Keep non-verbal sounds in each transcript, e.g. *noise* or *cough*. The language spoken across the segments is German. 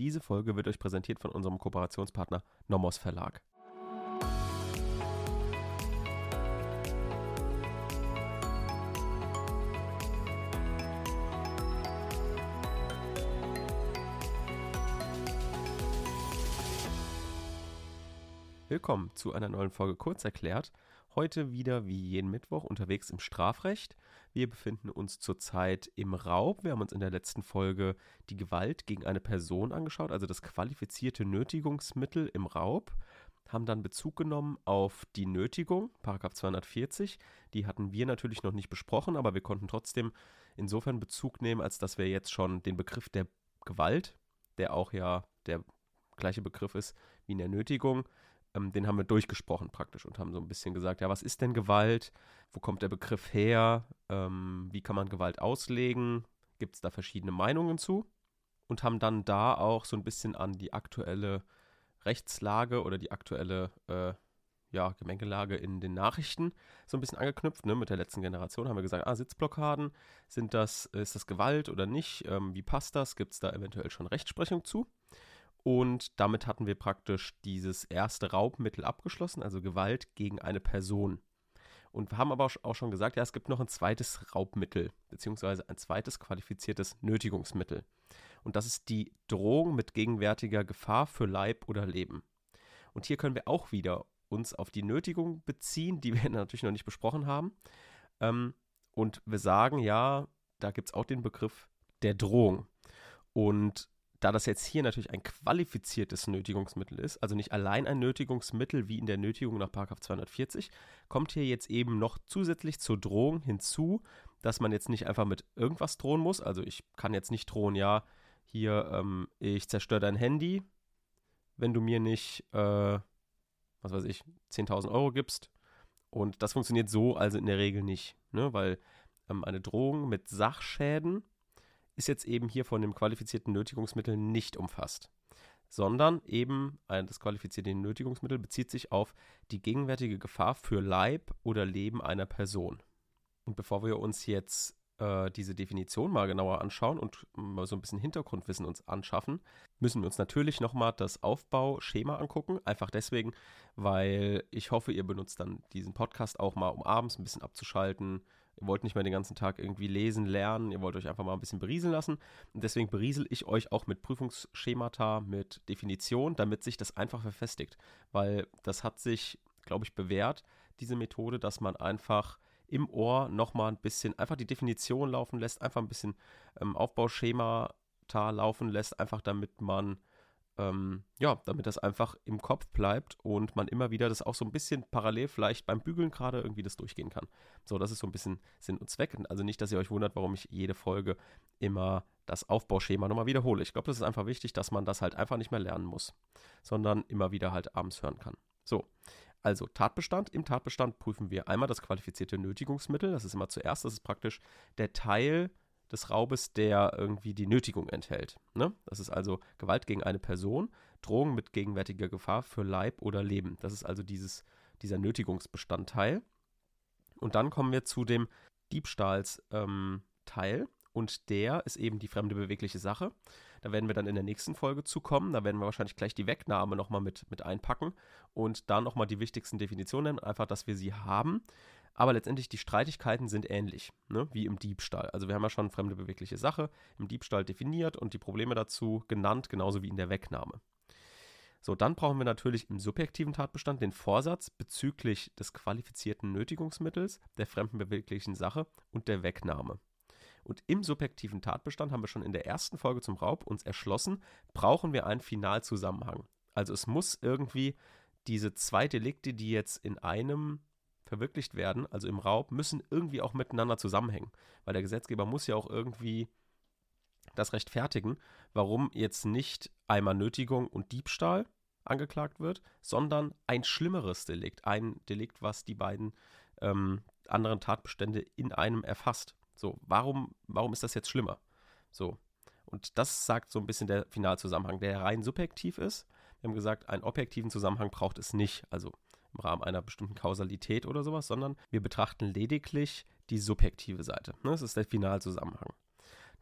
Diese Folge wird euch präsentiert von unserem Kooperationspartner Nomos Verlag. Willkommen zu einer neuen Folge Kurzerklärt. Heute wieder wie jeden Mittwoch unterwegs im Strafrecht. Wir befinden uns zurzeit im Raub. Wir haben uns in der letzten Folge die Gewalt gegen eine Person angeschaut, also das qualifizierte Nötigungsmittel im Raub. Haben dann Bezug genommen auf die Nötigung, Paragraph 240. Die hatten wir natürlich noch nicht besprochen, aber wir konnten trotzdem insofern Bezug nehmen, als dass wir jetzt schon den Begriff der Gewalt, der auch ja der gleiche Begriff ist wie in der Nötigung, ähm, den haben wir durchgesprochen praktisch und haben so ein bisschen gesagt, ja, was ist denn Gewalt? Wo kommt der Begriff her? Ähm, wie kann man Gewalt auslegen? Gibt es da verschiedene Meinungen zu? Und haben dann da auch so ein bisschen an die aktuelle Rechtslage oder die aktuelle äh, ja, Gemengelage in den Nachrichten so ein bisschen angeknüpft. Ne? Mit der letzten Generation haben wir gesagt, ah, Sitzblockaden, sind das, ist das Gewalt oder nicht? Ähm, wie passt das? Gibt es da eventuell schon Rechtsprechung zu? Und damit hatten wir praktisch dieses erste Raubmittel abgeschlossen, also Gewalt gegen eine Person. Und wir haben aber auch schon gesagt, ja, es gibt noch ein zweites Raubmittel, beziehungsweise ein zweites qualifiziertes Nötigungsmittel. Und das ist die Drohung mit gegenwärtiger Gefahr für Leib oder Leben. Und hier können wir auch wieder uns auf die Nötigung beziehen, die wir *laughs* natürlich noch nicht besprochen haben. Ähm, und wir sagen, ja, da gibt es auch den Begriff der Drohung. Und da das jetzt hier natürlich ein qualifiziertes Nötigungsmittel ist, also nicht allein ein Nötigungsmittel wie in der Nötigung nach 240, kommt hier jetzt eben noch zusätzlich zur Drohung hinzu, dass man jetzt nicht einfach mit irgendwas drohen muss. Also ich kann jetzt nicht drohen, ja, hier, ähm, ich zerstöre dein Handy, wenn du mir nicht, äh, was weiß ich, 10.000 Euro gibst. Und das funktioniert so also in der Regel nicht, ne? weil ähm, eine Drohung mit Sachschäden ist jetzt eben hier von dem qualifizierten Nötigungsmittel nicht umfasst, sondern eben das qualifizierte Nötigungsmittel bezieht sich auf die gegenwärtige Gefahr für Leib oder Leben einer Person. Und bevor wir uns jetzt äh, diese Definition mal genauer anschauen und mal so ein bisschen Hintergrundwissen uns anschaffen, müssen wir uns natürlich nochmal das Aufbauschema angucken. Einfach deswegen, weil ich hoffe, ihr benutzt dann diesen Podcast auch mal, um abends ein bisschen abzuschalten, Ihr wollt nicht mehr den ganzen Tag irgendwie lesen, lernen, ihr wollt euch einfach mal ein bisschen berieseln lassen. Und deswegen beriesel ich euch auch mit Prüfungsschemata, mit Definition, damit sich das einfach verfestigt. Weil das hat sich, glaube ich, bewährt, diese Methode, dass man einfach im Ohr nochmal ein bisschen, einfach die Definition laufen lässt, einfach ein bisschen ähm, Aufbauschemata laufen lässt, einfach damit man ähm, ja, damit das einfach im Kopf bleibt und man immer wieder das auch so ein bisschen parallel vielleicht beim Bügeln gerade irgendwie das durchgehen kann. So, das ist so ein bisschen Sinn und Zweck. Also nicht, dass ihr euch wundert, warum ich jede Folge immer das Aufbauschema nochmal wiederhole. Ich glaube, das ist einfach wichtig, dass man das halt einfach nicht mehr lernen muss, sondern immer wieder halt abends hören kann. So, also Tatbestand. Im Tatbestand prüfen wir einmal das qualifizierte Nötigungsmittel. Das ist immer zuerst. Das ist praktisch der Teil des Raubes, der irgendwie die Nötigung enthält. Ne? Das ist also Gewalt gegen eine Person, Drohung mit gegenwärtiger Gefahr für Leib oder Leben. Das ist also dieses, dieser Nötigungsbestandteil. Und dann kommen wir zu dem Diebstahlsteil. Ähm, und der ist eben die fremde bewegliche Sache. Da werden wir dann in der nächsten Folge zu kommen. Da werden wir wahrscheinlich gleich die Wegnahme nochmal mit, mit einpacken und dann nochmal die wichtigsten Definitionen, einfach, dass wir sie haben. Aber letztendlich die Streitigkeiten sind ähnlich, ne, wie im Diebstahl. Also wir haben ja schon fremde bewegliche Sache im Diebstahl definiert und die Probleme dazu genannt, genauso wie in der Wegnahme. So, dann brauchen wir natürlich im subjektiven Tatbestand den Vorsatz bezüglich des qualifizierten Nötigungsmittels, der fremden beweglichen Sache und der Wegnahme. Und im subjektiven Tatbestand haben wir schon in der ersten Folge zum Raub uns erschlossen, brauchen wir einen Finalzusammenhang. Also es muss irgendwie diese zwei Delikte, die jetzt in einem verwirklicht werden, also im Raub, müssen irgendwie auch miteinander zusammenhängen. Weil der Gesetzgeber muss ja auch irgendwie das rechtfertigen, warum jetzt nicht einmal Nötigung und Diebstahl angeklagt wird, sondern ein schlimmeres Delikt, ein Delikt, was die beiden ähm, anderen Tatbestände in einem erfasst. So, warum, warum ist das jetzt schlimmer? So. Und das sagt so ein bisschen der Finalzusammenhang, der rein subjektiv ist. Wir haben gesagt, einen objektiven Zusammenhang braucht es nicht. Also im Rahmen einer bestimmten Kausalität oder sowas, sondern wir betrachten lediglich die subjektive Seite. Ne? Das ist der Finalzusammenhang.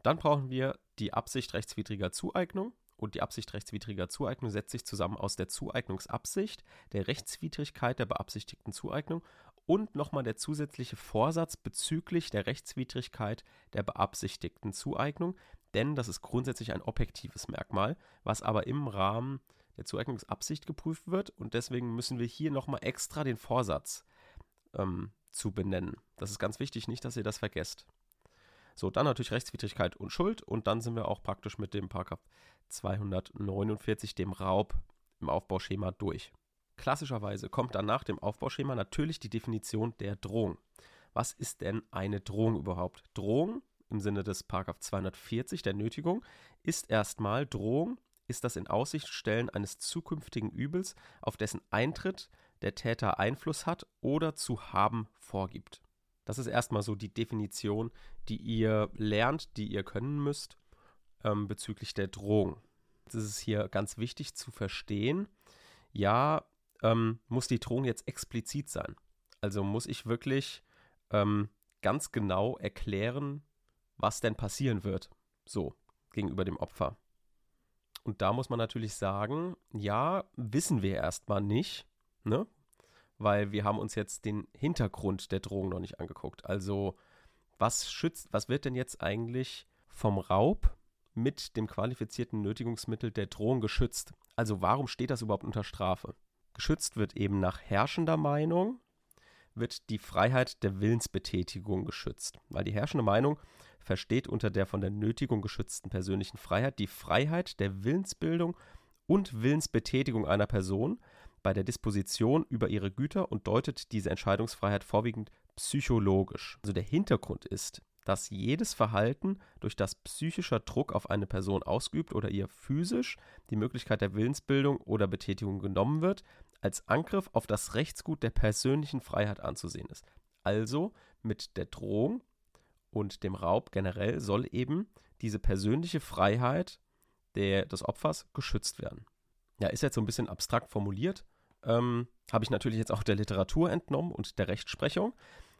Dann brauchen wir die Absicht rechtswidriger Zueignung und die Absicht rechtswidriger Zueignung setzt sich zusammen aus der Zueignungsabsicht, der Rechtswidrigkeit der beabsichtigten Zueignung und nochmal der zusätzliche Vorsatz bezüglich der Rechtswidrigkeit der beabsichtigten Zueignung, denn das ist grundsätzlich ein objektives Merkmal, was aber im Rahmen der Zueignungsabsicht geprüft wird und deswegen müssen wir hier nochmal extra den Vorsatz ähm, zu benennen. Das ist ganz wichtig, nicht, dass ihr das vergesst. So, dann natürlich Rechtswidrigkeit und Schuld und dann sind wir auch praktisch mit dem Paragraph 249, dem Raub im Aufbauschema durch. Klassischerweise kommt dann nach dem Aufbauschema natürlich die Definition der Drohung. Was ist denn eine Drohung überhaupt? Drohung im Sinne des Paragraph 240 der Nötigung ist erstmal Drohung ist das in Aussicht stellen eines zukünftigen Übels, auf dessen Eintritt der Täter Einfluss hat oder zu haben vorgibt. Das ist erstmal so die Definition, die ihr lernt, die ihr können müsst ähm, bezüglich der Drohung. Das ist hier ganz wichtig zu verstehen. Ja, ähm, muss die Drohung jetzt explizit sein? Also muss ich wirklich ähm, ganz genau erklären, was denn passieren wird, so gegenüber dem Opfer. Und da muss man natürlich sagen, ja, wissen wir erstmal nicht, ne? Weil wir haben uns jetzt den Hintergrund der Drohung noch nicht angeguckt. Also, was schützt, was wird denn jetzt eigentlich vom Raub mit dem qualifizierten Nötigungsmittel der Drohung geschützt? Also, warum steht das überhaupt unter Strafe? Geschützt wird eben nach herrschender Meinung, wird die Freiheit der Willensbetätigung geschützt. Weil die herrschende Meinung versteht unter der von der Nötigung geschützten persönlichen Freiheit die Freiheit der Willensbildung und Willensbetätigung einer Person bei der Disposition über ihre Güter und deutet diese Entscheidungsfreiheit vorwiegend psychologisch. Also der Hintergrund ist, dass jedes Verhalten, durch das psychischer Druck auf eine Person ausgeübt oder ihr physisch die Möglichkeit der Willensbildung oder Betätigung genommen wird, als Angriff auf das Rechtsgut der persönlichen Freiheit anzusehen ist. Also mit der Drohung und dem Raub generell soll eben diese persönliche Freiheit der, des Opfers geschützt werden. Ja, ist jetzt so ein bisschen abstrakt formuliert. Ähm, Habe ich natürlich jetzt auch der Literatur entnommen und der Rechtsprechung.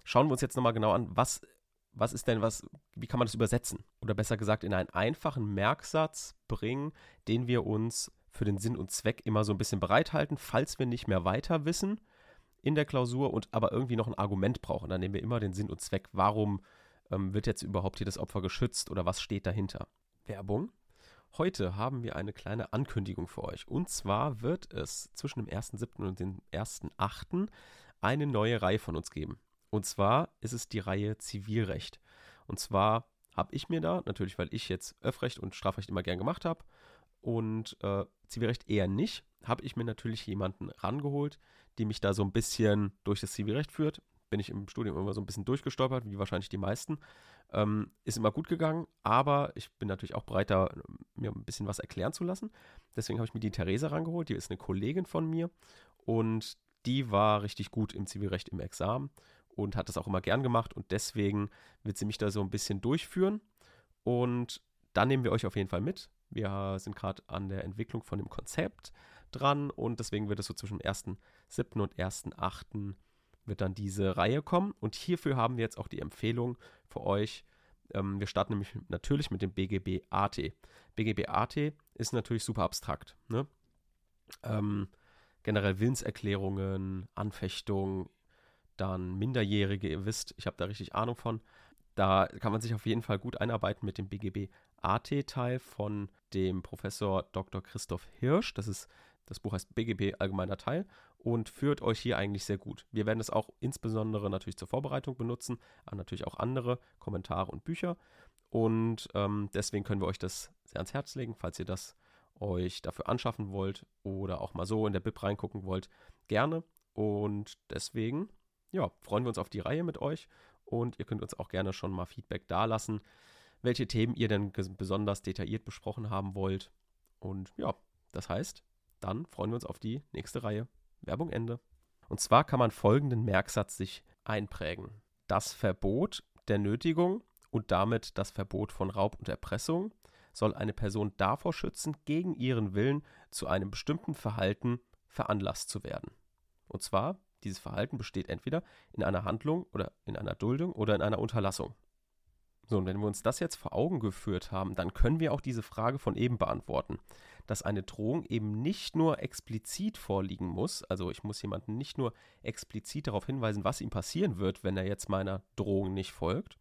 Schauen wir uns jetzt nochmal genau an, was, was ist denn was, wie kann man das übersetzen? Oder besser gesagt, in einen einfachen Merksatz bringen, den wir uns für den Sinn und Zweck immer so ein bisschen bereithalten, falls wir nicht mehr weiter wissen in der Klausur und aber irgendwie noch ein Argument brauchen. Dann nehmen wir immer den Sinn und Zweck. Warum ähm, wird jetzt überhaupt hier das Opfer geschützt oder was steht dahinter? Werbung. Heute haben wir eine kleine Ankündigung für euch. Und zwar wird es zwischen dem 1.7. und dem 1.8. eine neue Reihe von uns geben. Und zwar ist es die Reihe Zivilrecht. Und zwar habe ich mir da, natürlich weil ich jetzt Öffrecht und Strafrecht immer gern gemacht habe und äh, Zivilrecht eher nicht, habe ich mir natürlich jemanden rangeholt, die mich da so ein bisschen durch das Zivilrecht führt bin ich im Studium immer so ein bisschen durchgestolpert, wie wahrscheinlich die meisten. Ähm, ist immer gut gegangen, aber ich bin natürlich auch bereit, da mir ein bisschen was erklären zu lassen. Deswegen habe ich mir die Theresa rangeholt, die ist eine Kollegin von mir und die war richtig gut im Zivilrecht im Examen und hat das auch immer gern gemacht und deswegen wird sie mich da so ein bisschen durchführen und dann nehmen wir euch auf jeden Fall mit. Wir sind gerade an der Entwicklung von dem Konzept dran und deswegen wird es so zwischen dem 1.7. und 1.8 wird dann diese Reihe kommen. Und hierfür haben wir jetzt auch die Empfehlung für euch. Ähm, wir starten nämlich natürlich mit dem BGB AT. BGB AT ist natürlich super abstrakt. Ne? Ähm, generell Willenserklärungen, Anfechtungen, dann Minderjährige, ihr wisst, ich habe da richtig Ahnung von. Da kann man sich auf jeden Fall gut einarbeiten mit dem BGB AT-Teil von dem Professor Dr. Christoph Hirsch. Das ist das Buch heißt BGB Allgemeiner Teil und führt euch hier eigentlich sehr gut. Wir werden es auch insbesondere natürlich zur Vorbereitung benutzen, aber natürlich auch andere Kommentare und Bücher. Und ähm, deswegen können wir euch das sehr ans Herz legen, falls ihr das euch dafür anschaffen wollt oder auch mal so in der Bib reingucken wollt, gerne. Und deswegen, ja, freuen wir uns auf die Reihe mit euch und ihr könnt uns auch gerne schon mal Feedback dalassen, welche Themen ihr denn besonders detailliert besprochen haben wollt. Und ja, das heißt, dann freuen wir uns auf die nächste Reihe. Werbung Ende. Und zwar kann man folgenden Merksatz sich einprägen. Das Verbot der Nötigung und damit das Verbot von Raub und Erpressung soll eine Person davor schützen, gegen ihren Willen zu einem bestimmten Verhalten veranlasst zu werden. Und zwar, dieses Verhalten besteht entweder in einer Handlung oder in einer Duldung oder in einer Unterlassung. So, und wenn wir uns das jetzt vor Augen geführt haben, dann können wir auch diese Frage von eben beantworten. Dass eine Drohung eben nicht nur explizit vorliegen muss, also ich muss jemanden nicht nur explizit darauf hinweisen, was ihm passieren wird, wenn er jetzt meiner Drohung nicht folgt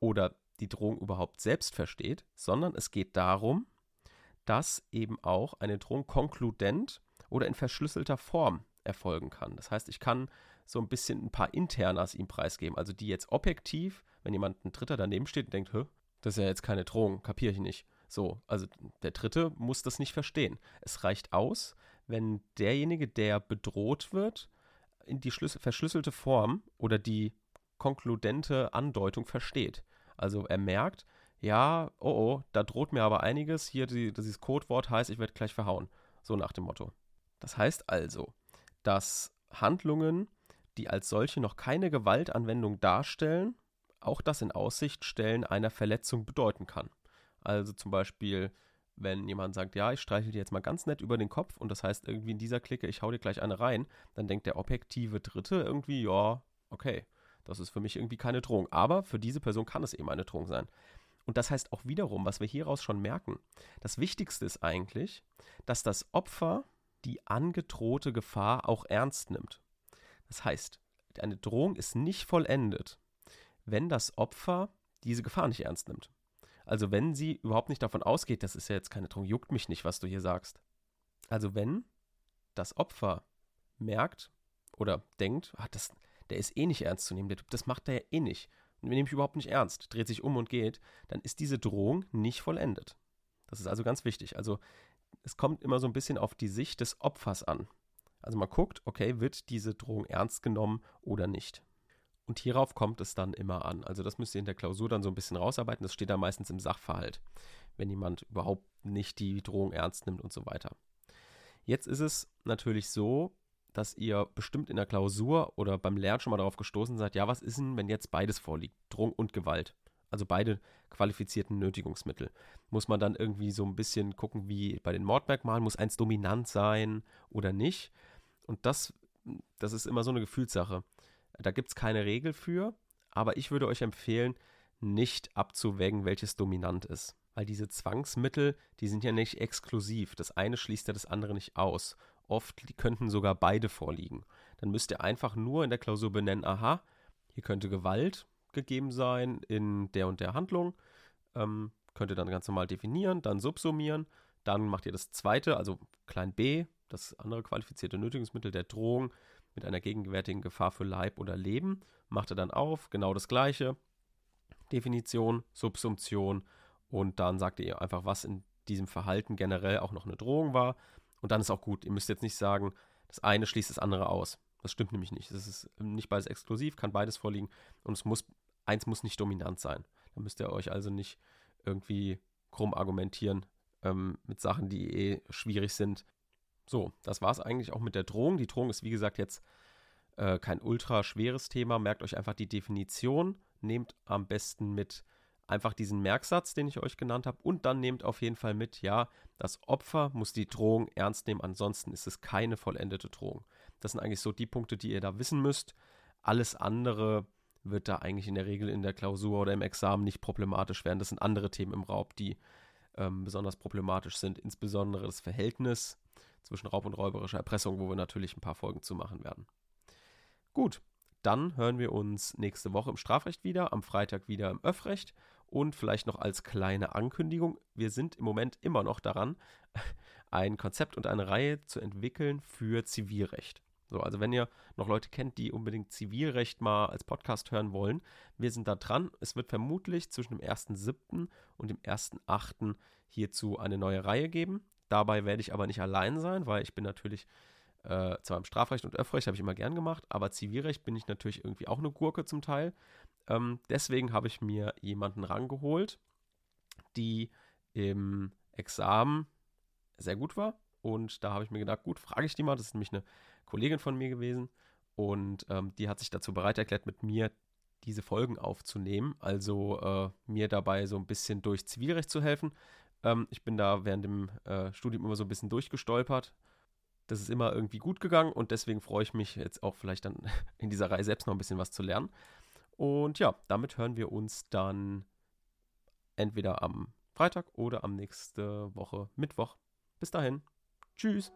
oder die Drohung überhaupt selbst versteht, sondern es geht darum, dass eben auch eine Drohung konkludent oder in verschlüsselter Form erfolgen kann. Das heißt, ich kann so ein bisschen ein paar Internas ihm preisgeben, also die jetzt objektiv, wenn jemand ein Dritter daneben steht und denkt, Hö, das ist ja jetzt keine Drohung, kapiere ich nicht. So, also der Dritte muss das nicht verstehen. Es reicht aus, wenn derjenige, der bedroht wird, in die verschlüsselte Form oder die konkludente Andeutung versteht. Also er merkt, ja, oh oh, da droht mir aber einiges. Hier die, dieses Codewort heißt, ich werde gleich verhauen. So nach dem Motto. Das heißt also, dass Handlungen, die als solche noch keine Gewaltanwendung darstellen, auch das in Aussicht stellen einer Verletzung bedeuten kann. Also zum Beispiel, wenn jemand sagt, ja, ich streiche dir jetzt mal ganz nett über den Kopf und das heißt irgendwie in dieser Klicke, ich hau dir gleich eine rein, dann denkt der objektive Dritte irgendwie, ja, okay, das ist für mich irgendwie keine Drohung. Aber für diese Person kann es eben eine Drohung sein. Und das heißt auch wiederum, was wir hieraus schon merken, das Wichtigste ist eigentlich, dass das Opfer die angedrohte Gefahr auch ernst nimmt. Das heißt, eine Drohung ist nicht vollendet, wenn das Opfer diese Gefahr nicht ernst nimmt. Also wenn sie überhaupt nicht davon ausgeht, das ist ja jetzt keine Drohung, juckt mich nicht, was du hier sagst. Also wenn das Opfer merkt oder denkt, ach, das, der ist eh nicht ernst zu nehmen, der, das macht er ja eh nicht, und nehme ich überhaupt nicht ernst, dreht sich um und geht, dann ist diese Drohung nicht vollendet. Das ist also ganz wichtig. Also es kommt immer so ein bisschen auf die Sicht des Opfers an. Also man guckt, okay, wird diese Drohung ernst genommen oder nicht. Und hierauf kommt es dann immer an. Also das müsst ihr in der Klausur dann so ein bisschen rausarbeiten. Das steht da meistens im Sachverhalt, wenn jemand überhaupt nicht die Drohung ernst nimmt und so weiter. Jetzt ist es natürlich so, dass ihr bestimmt in der Klausur oder beim Lernen schon mal darauf gestoßen seid, ja, was ist denn, wenn jetzt beides vorliegt, Drohung und Gewalt? Also beide qualifizierten Nötigungsmittel. Muss man dann irgendwie so ein bisschen gucken, wie bei den Mordmerkmalen, muss eins dominant sein oder nicht? Und das, das ist immer so eine Gefühlssache. Da gibt es keine Regel für, aber ich würde euch empfehlen, nicht abzuwägen, welches dominant ist. Weil diese Zwangsmittel, die sind ja nicht exklusiv. Das eine schließt ja das andere nicht aus oft die könnten sogar beide vorliegen. Dann müsst ihr einfach nur in der Klausur benennen, aha, hier könnte Gewalt gegeben sein in der und der Handlung. Ähm, könnt ihr dann ganz normal definieren, dann subsumieren. Dann macht ihr das zweite, also klein b, das andere qualifizierte Nötigungsmittel der Drohung mit einer gegenwärtigen Gefahr für Leib oder Leben. Macht ihr dann auf, genau das gleiche. Definition, Subsumption und dann sagt ihr einfach, was in diesem Verhalten generell auch noch eine Drohung war. Und dann ist auch gut. Ihr müsst jetzt nicht sagen, das eine schließt das andere aus. Das stimmt nämlich nicht. Es ist nicht beides exklusiv, kann beides vorliegen. Und es muss, eins muss nicht dominant sein. Da müsst ihr euch also nicht irgendwie krumm argumentieren ähm, mit Sachen, die eh schwierig sind. So, das war es eigentlich auch mit der Drohung. Die Drohung ist, wie gesagt, jetzt äh, kein ultra schweres Thema. Merkt euch einfach die Definition. Nehmt am besten mit einfach diesen Merksatz, den ich euch genannt habe, und dann nehmt auf jeden Fall mit, ja, das Opfer muss die Drohung ernst nehmen, ansonsten ist es keine vollendete Drohung. Das sind eigentlich so die Punkte, die ihr da wissen müsst. Alles andere wird da eigentlich in der Regel in der Klausur oder im Examen nicht problematisch werden. Das sind andere Themen im Raub, die ähm, besonders problematisch sind, insbesondere das Verhältnis zwischen Raub und räuberischer Erpressung, wo wir natürlich ein paar Folgen zu machen werden. Gut, dann hören wir uns nächste Woche im Strafrecht wieder, am Freitag wieder im Öffrecht und vielleicht noch als kleine Ankündigung, wir sind im Moment immer noch daran, *laughs* ein Konzept und eine Reihe zu entwickeln für Zivilrecht. So, also wenn ihr noch Leute kennt, die unbedingt Zivilrecht mal als Podcast hören wollen, wir sind da dran. Es wird vermutlich zwischen dem 1.7. und dem 1.8. hierzu eine neue Reihe geben. Dabei werde ich aber nicht allein sein, weil ich bin natürlich äh, zwar im Strafrecht und Öffrecht habe ich immer gern gemacht, aber Zivilrecht bin ich natürlich irgendwie auch eine Gurke zum Teil. Ähm, deswegen habe ich mir jemanden rangeholt, die im Examen sehr gut war. Und da habe ich mir gedacht, gut, frage ich die mal. Das ist nämlich eine Kollegin von mir gewesen. Und ähm, die hat sich dazu bereit erklärt, mit mir diese Folgen aufzunehmen. Also äh, mir dabei so ein bisschen durch Zivilrecht zu helfen. Ähm, ich bin da während dem äh, Studium immer so ein bisschen durchgestolpert. Das ist immer irgendwie gut gegangen und deswegen freue ich mich jetzt auch vielleicht dann *laughs* in dieser Reihe selbst noch ein bisschen was zu lernen. Und ja, damit hören wir uns dann entweder am Freitag oder am nächste Woche Mittwoch. Bis dahin. Tschüss.